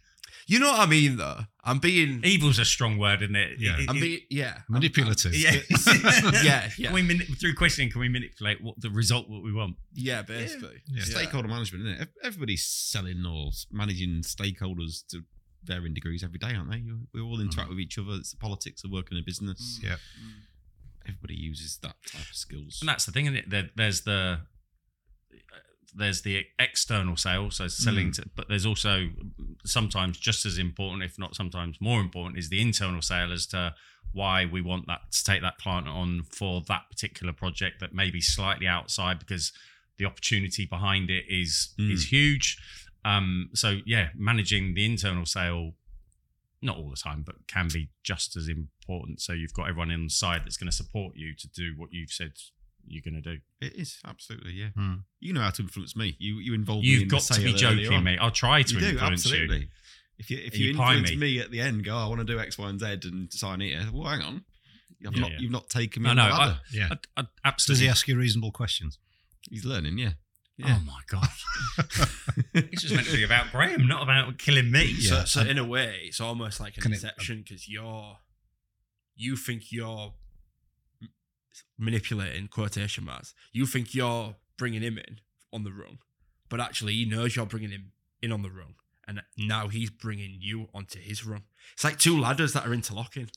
You know what I mean, though. I'm being, Evil's a strong word, isn't it? Yeah. I'm it- being, yeah, Manipulative. yeah. yeah, yeah, Can we mani- through questioning? Can we manipulate what the result what we want? yeah, basically. Yeah. Stakeholder management, isn't it? Everybody's selling or managing stakeholders to varying degrees every day, aren't they? We all interact mm. with each other. It's the politics of working in a business. Mm. Yeah. Mm. Everybody uses that type of skills. And that's the thing, isn't it? There, there's the there's the external sale, so selling, to, but there's also sometimes just as important, if not sometimes more important, is the internal sale as to why we want that to take that client on for that particular project that may be slightly outside because the opportunity behind it is Mm. is huge. Um, so yeah, managing the internal sale, not all the time, but can be just as important. So you've got everyone inside that's going to support you to do what you've said you're going to do. It is absolutely, yeah. Hmm. You know how to influence me. You you involve me. You've the got to be joking, on. mate. I'll try to You do influence absolutely. you. If you if And you, you influence me. me. at the end, go, I want to do X, Y, and Z, and sign here. Well, hang on. You've Yeah, not yeah. you've not taken me. No, on no, I- Yeah. I, I, Does he ask you reasonable questions? He's learning. Yeah. Yeah. Oh my god! this was meant to be about Graham, not about killing me. So, Yeah, so and- in a way, it's almost like an Can inception because you're, you think you're m- manipulating quotation marks. You think you're bringing him in on the rung, but actually he knows you're bringing him in on the rung, and now he's bringing you onto his rung. It's like two ladders that are interlocking.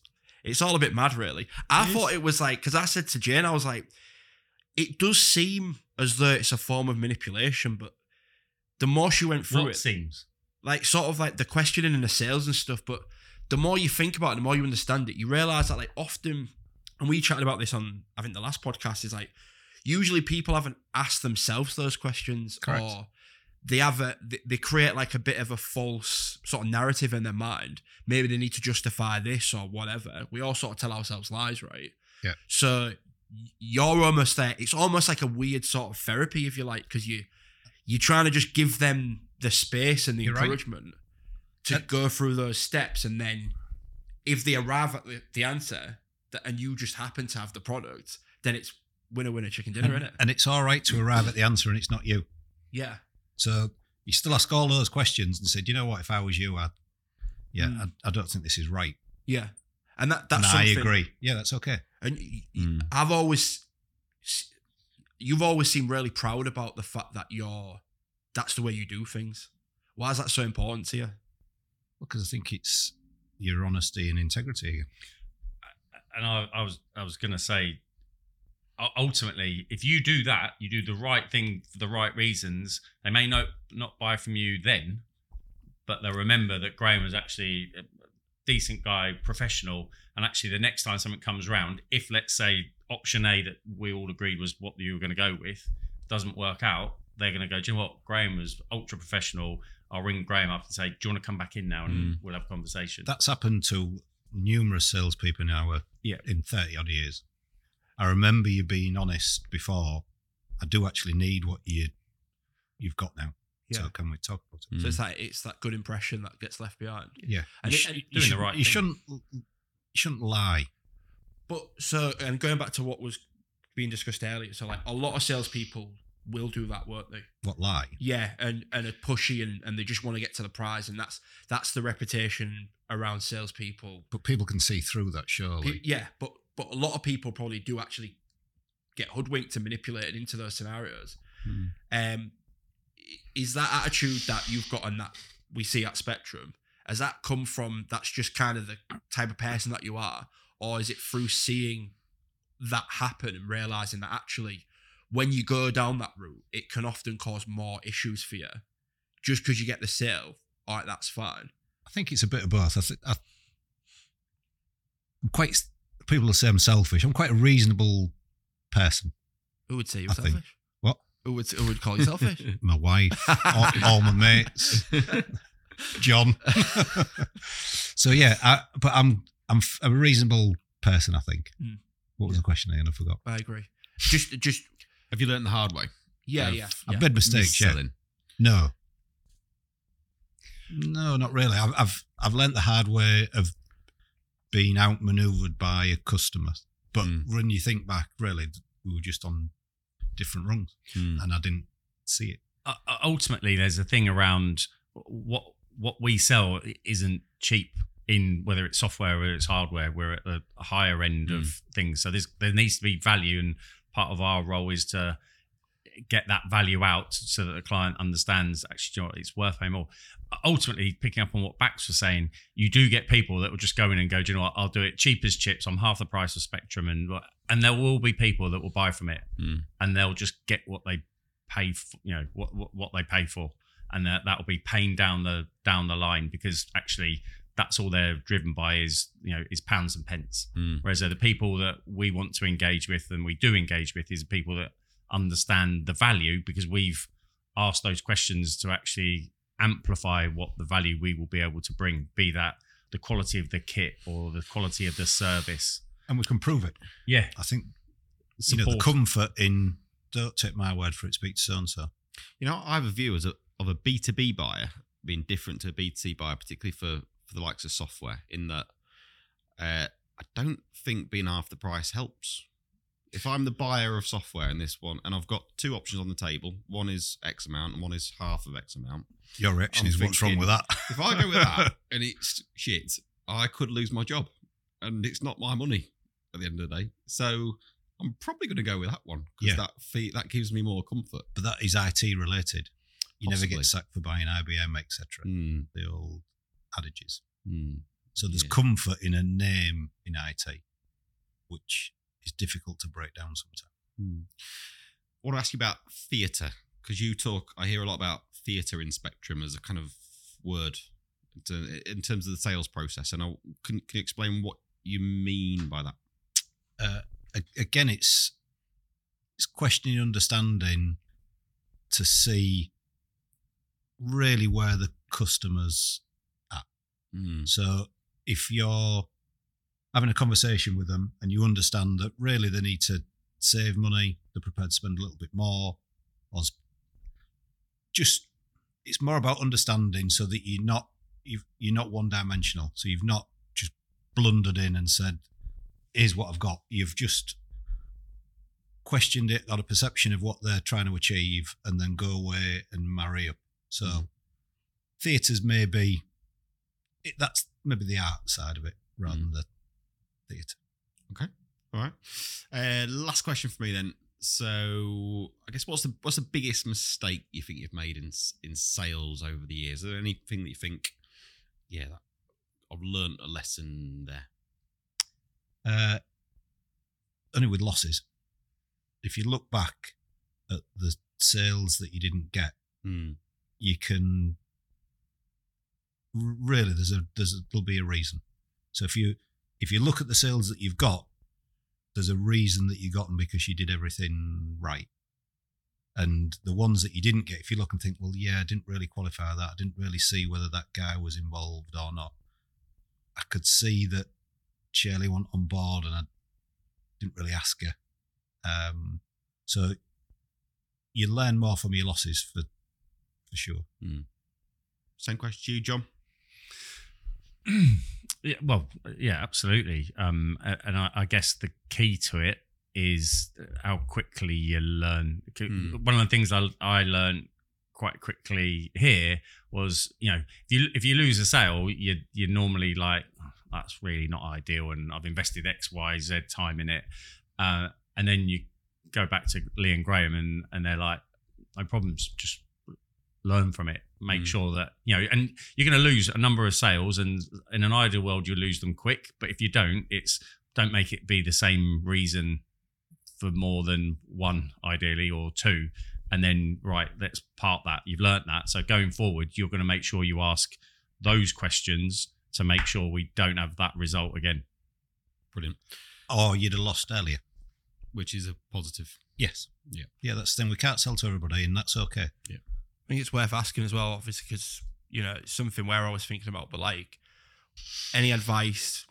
It's all a bit mad, really. I It thought is. it was like because I said to Jane, I was like, it does seem as though it's a form of manipulation, but the more she went through What it, seems? like sort of like the questioning and the sales and stuff. But the more you think about it, the more you understand it, you realize that like often, and we chatted about this on I think the last podcast is like usually people haven't asked themselves those questions Correct. or they have a they, create like a bit of a false sort of narrative in their mind. Maybe they need to justify this or whatever. We all sort of tell ourselves lies, right? Yeah. So you're almost there. It's almost like a weird sort of therapy, if you like, because you you're trying to just give them the space and the You're right. encouragement to And- go through those steps, and then if they arrive at the, the answer that, and you just happen to have the product, then it's winner winner chicken dinner, and, isn't it? and it's all right to arrive at the answer and it's not you. Yeah, So you still ask all those questions and said, you know what, if I was you, I'd, yeah, Mm. I, I don't think this is right. yeah, and that that's and I agree. Yeah, that's okay. And Mm. I've always, you've always seemed really proud about the fact that you're, that's the way you do things. Why is that so important to you? Well, Because I think it's your honesty and integrity. And I, I was I was going to say, ultimately, if you do that, you do the right thing for the right reasons. They may not not buy from you then, but they'll remember that Graham was actually a decent guy, professional, and actually the next time something comes around, if let's say option A that we all agreed was what you were going to go with doesn't work out, they're going to go, do you know what? Graham was ultra professional. I'll ring Graham up and say, do you want to come back in now and Mm. we'll have a conversation. That's happened to numerous salespeople in our Yeah. in thirty odd years. I remember you being honest before. I do actually need what you you've got now. Yeah. So can we talk about it? So it's mm. that it's that good impression that gets left behind. Yeah, And you, sh- and you doing the right You thing. shouldn't. You shouldn't lie. But so, and going back to what was being discussed earlier, so like a lot of salespeople will do that, won't they? What lie? Yeah, and and are pushy and, and they just want to get to the prize, and that's that's the reputation around salespeople. But people can see through that, surely. Pe- yeah, but but a lot of people probably do actually get hoodwinked and manipulated into those scenarios. Hmm. Um, is that attitude that you've got and that we see at Spectrum? Has that come from that's just kind of the type of person that you are, or is it through seeing that happen and realizing that actually, when you go down that route, it can often cause more issues for you, just because you get the sale. All right, that's fine. I think it's a bit of both. I think I, I'm quite. People will say I'm selfish. I'm quite a reasonable person. Who would say you're I think- selfish? What? Who would who would call you selfish? My wife, all, all my mates, John. so yeah, I, but I'm I'm a reasonable person. I think. Mm. What was the question again? I forgot. I agree. Just, just Have you learned the hard way? yeah, Of yeah. I've made mistakes. Yeah. Mis-selling? No. No, not really. I've I've I've learnt the hard way of being outmaneuvered by a customer. But Mm. when you think back, really, we were just on different rungs, Hmm. and I didn't see it. uh, uh, ultimately there's a thing around what what we sell isn't cheap in whether it's software or it's hardware we're at the higher end of things so there's there needs to be value and part of our role is to get that value out so that the client understands actually you know, it's worth paying more. Ultimately picking up on what Bax was saying you do get people that will just go in and go do you know what? I'll do it cheap as chips. I'm half the price of Spectrum and and there will be people that will buy from it Mm. and they'll just get what they pay for, you know what, what what they pay for. And that that will be paying down the down the line because actually that's all they're driven by is you know is pounds and pence Hmm. whereas the people that we want to engage with and we do engage with is people that understand the value because we've asked those questions to actually amplify what the value we will be able to bring be that the quality of the kit or the quality of the service And we can prove it. yeah I think you know the comfort in don't take my word for it, speak to so and so. You know, I have a view as a of a B two B buyer being different to a B two C buyer, particularly for for the likes of software. In that, uh, I don't think being half the price helps. If I'm the buyer of software in this one, and I've got two options on the table, one is X amount and one is half of X amount. Your reaction I'm is what's wrong with that? If I go with that and it's shit, I could lose my job, and it's not my money at the end of the day. So I'm probably going to go with that one because Yeah. that fee that gives me more comfort. but that is IT related. You never get sacked for buying IBM, etc. Mm, The old adages. mm. So there's Yeah. comfort in a name in IT, which is difficult to break down sometimes. Hmm. I want to ask you about theatre because you talk. I hear a lot about theatre in Spectrum as a kind of word to, in terms of the sales process, and I, can, can you explain what you mean by that? Uh, again, it's it's questioning understanding to see really where the customers Mm. So if you're having a conversation with them and you understand that really they need to save money, they're prepared to spend a little bit more, or just it's more about understanding so that you're not you've, you're not one dimensional. So you've not just blundered in and said, "Here's what I've got." You've just questioned it, got a perception of what they're trying to achieve, and then go away and marry up. So Mm. theatres may be it, that's maybe the art side of it rather than the theatre. Okay. All right. Uh, last question for me then. So, I guess what's the what's the biggest mistake you think you've made in in sales over the years? Is there anything that you think, yeah, that, I've learned a lesson there? Uh, only with losses. If you look back at the sales that you didn't get, Hmm. you can really there's a there's a, there'll be a reason. So if you if you look at the sales that you've got, there's a reason that you got them because you did everything right. And the ones that you didn't get, if you look and think, well, yeah, I didn't really qualify that. I didn't really see whether that guy was involved or not. I could see that Shirley went on board, and I didn't really ask her. Um, so you learn more from your losses for for sure. Same question to you, John. yeah, well, yeah, absolutely. Um, and I, I guess the key to it is how quickly you learn. Hmm. One of the things I I learned quite quickly here was you know if you if you lose a sale, you you're normally like "Oh, that's really not ideal, and I've invested X Y Z time in it, uh, and then you go back to Lee and Graham, and and they're like no problems, just learn from it. Make Mm. sure that you know, and you're going to lose a number of sales, and in an ideal world, you lose them quick. But if you don't, it's don't make it be the same reason for more than one, ideally, or two. And then, right, let's part that. You've learnt that. So going forward, you're going to make sure you ask those questions to make sure we don't have that result again. Brilliant. oh you'd have lost earlier. Which is a positive. Yes. Yeah. Yeah, that's the thing. We can't sell to everybody, and that's okay. I think it's worth asking as well, obviously, because you know it's something we're always thinking about. But like, any advice,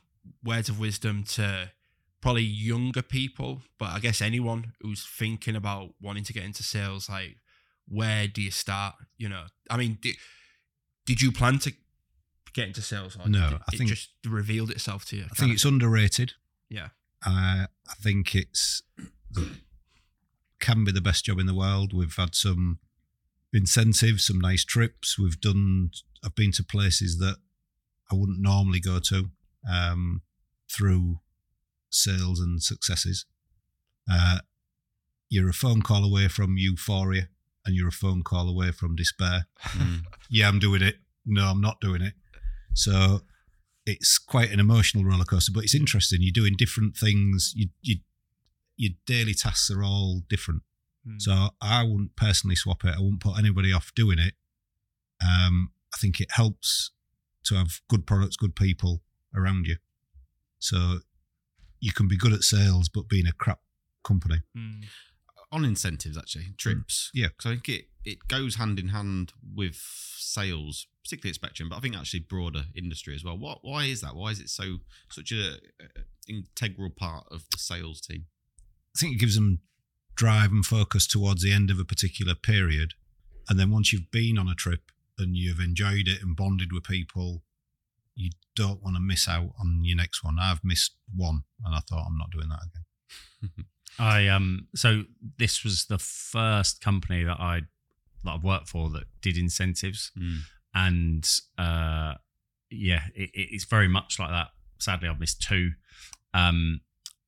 words of wisdom to probably younger people, but I guess anyone who's thinking about wanting to get into sales, like, where do you start? You know, I mean, did, did you plan to get into sales? Or No, did I it think- just revealed itself to you. I think it's underrated. Yeah. Uh, I think it's the, can be the best job in the world. We've had some incentives, some nice trips. We've done. I've been to places that I wouldn't normally go to um, through sales and successes. Uh, you're a phone call away from euphoria, and you're a phone call away from despair. Mm. yeah, I'm doing it. No, I'm not doing it. So it's quite an emotional roller coaster, but it's interesting. You're doing different things. You, you, your daily tasks are all different. Hmm. So I wouldn't personally swap it. I wouldn't put anybody off doing it. Um, I think it helps to have good products, good people around you. So you can be good at sales, but being a crap company. Hmm. on incentives actually trips Yeah. because i think it it goes hand in hand with sales particularly at spectrum but i think actually broader industry as well what why is that why is it so such a, a integral part of the sales team I think it gives them drive and focus towards the end of a particular period. And then once you've been on a trip and you've enjoyed it and bonded with people, you don't want to miss out on your next one. I've missed one and I thought I'm not doing that again. I um so this was the first company that I that I've worked for that did incentives Mm. and uh yeah it, it- it's very much like that sadly I've missed two um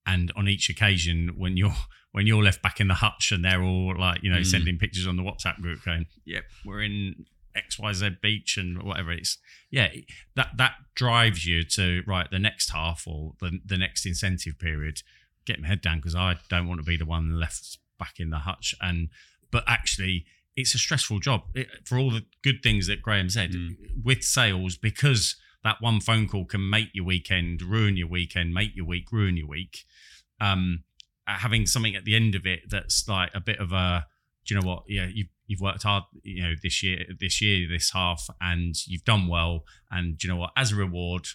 and on each occasion when you're when you're left back in the hutch and they're all like you know Mm. sending pictures on the WhatsApp group going yep we're in XYZ beach and whatever it's yeah that that drives you to right the next half or the the next incentive period get my head down because I don't want to be the one left back in the hutch. And but actually, it's a stressful job it, for all the good things that Graham said Mm. with sales because that one phone call can make your weekend, ruin your weekend, make your week, ruin your week. Um, having something at the end of it that's like a bit of a, do you know what? Yeah, you've you've worked hard, you know, this year, this year, this half, and you've done well. And do you know what? As a reward,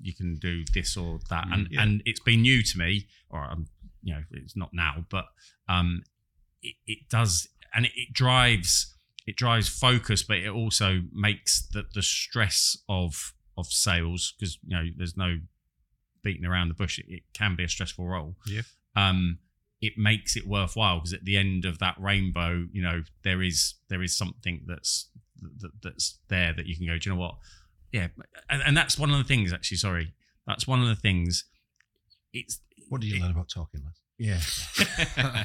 you can do this or that Mm, and yeah. and it's been new to me or um, you know it's not now but um it, it does and it, it drives it drives focus but it also makes the the stress of of sales because you know there's no beating around the bush it, it can be a stressful role Yeah. Um it makes it worthwhile because at the end of that rainbow you know there is there is something that's that, that's there that you can go do you know what? Yeah and, and that's one of the things actually sorry. That's one of the things. It's What did you learn about talking less? yeah.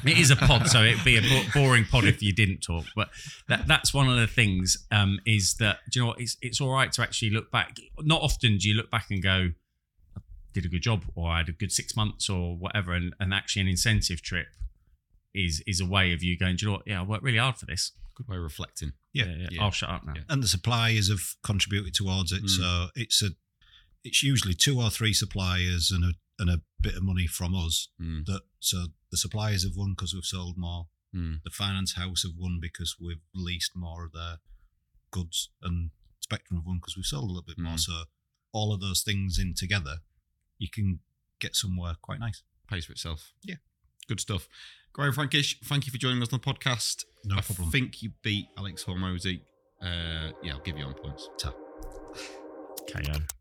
It is a pod so it'd be a bo- boring pod if you didn't talk but that, that's one of the things um is that do you know what? It's, it's all right to actually look back. Not often do you look back and go did a good job or i had a good six months or whatever and, and actually an incentive trip is is a way of you going do you know what yeah i worked really hard for this good way of reflecting Yeah, yeah. i'll shut up now Yeah. And the suppliers have contributed towards it. Mm. So it's a it's usually two or three suppliers and a and a bit of money from us. Mm. That so the suppliers have won because we've sold more. Mm. The finance house have won because we've leased more of their goods, and Spectrum have won because we've sold a little bit more. Mm. So all of those things in together, you can get somewhere quite nice. pays for itself. Yeah. good stuff. Graham Frankish thank you for joining us on the podcast. No I problem. think you beat Alex Hormozi. Uh, yeah I'll give you on points. Ko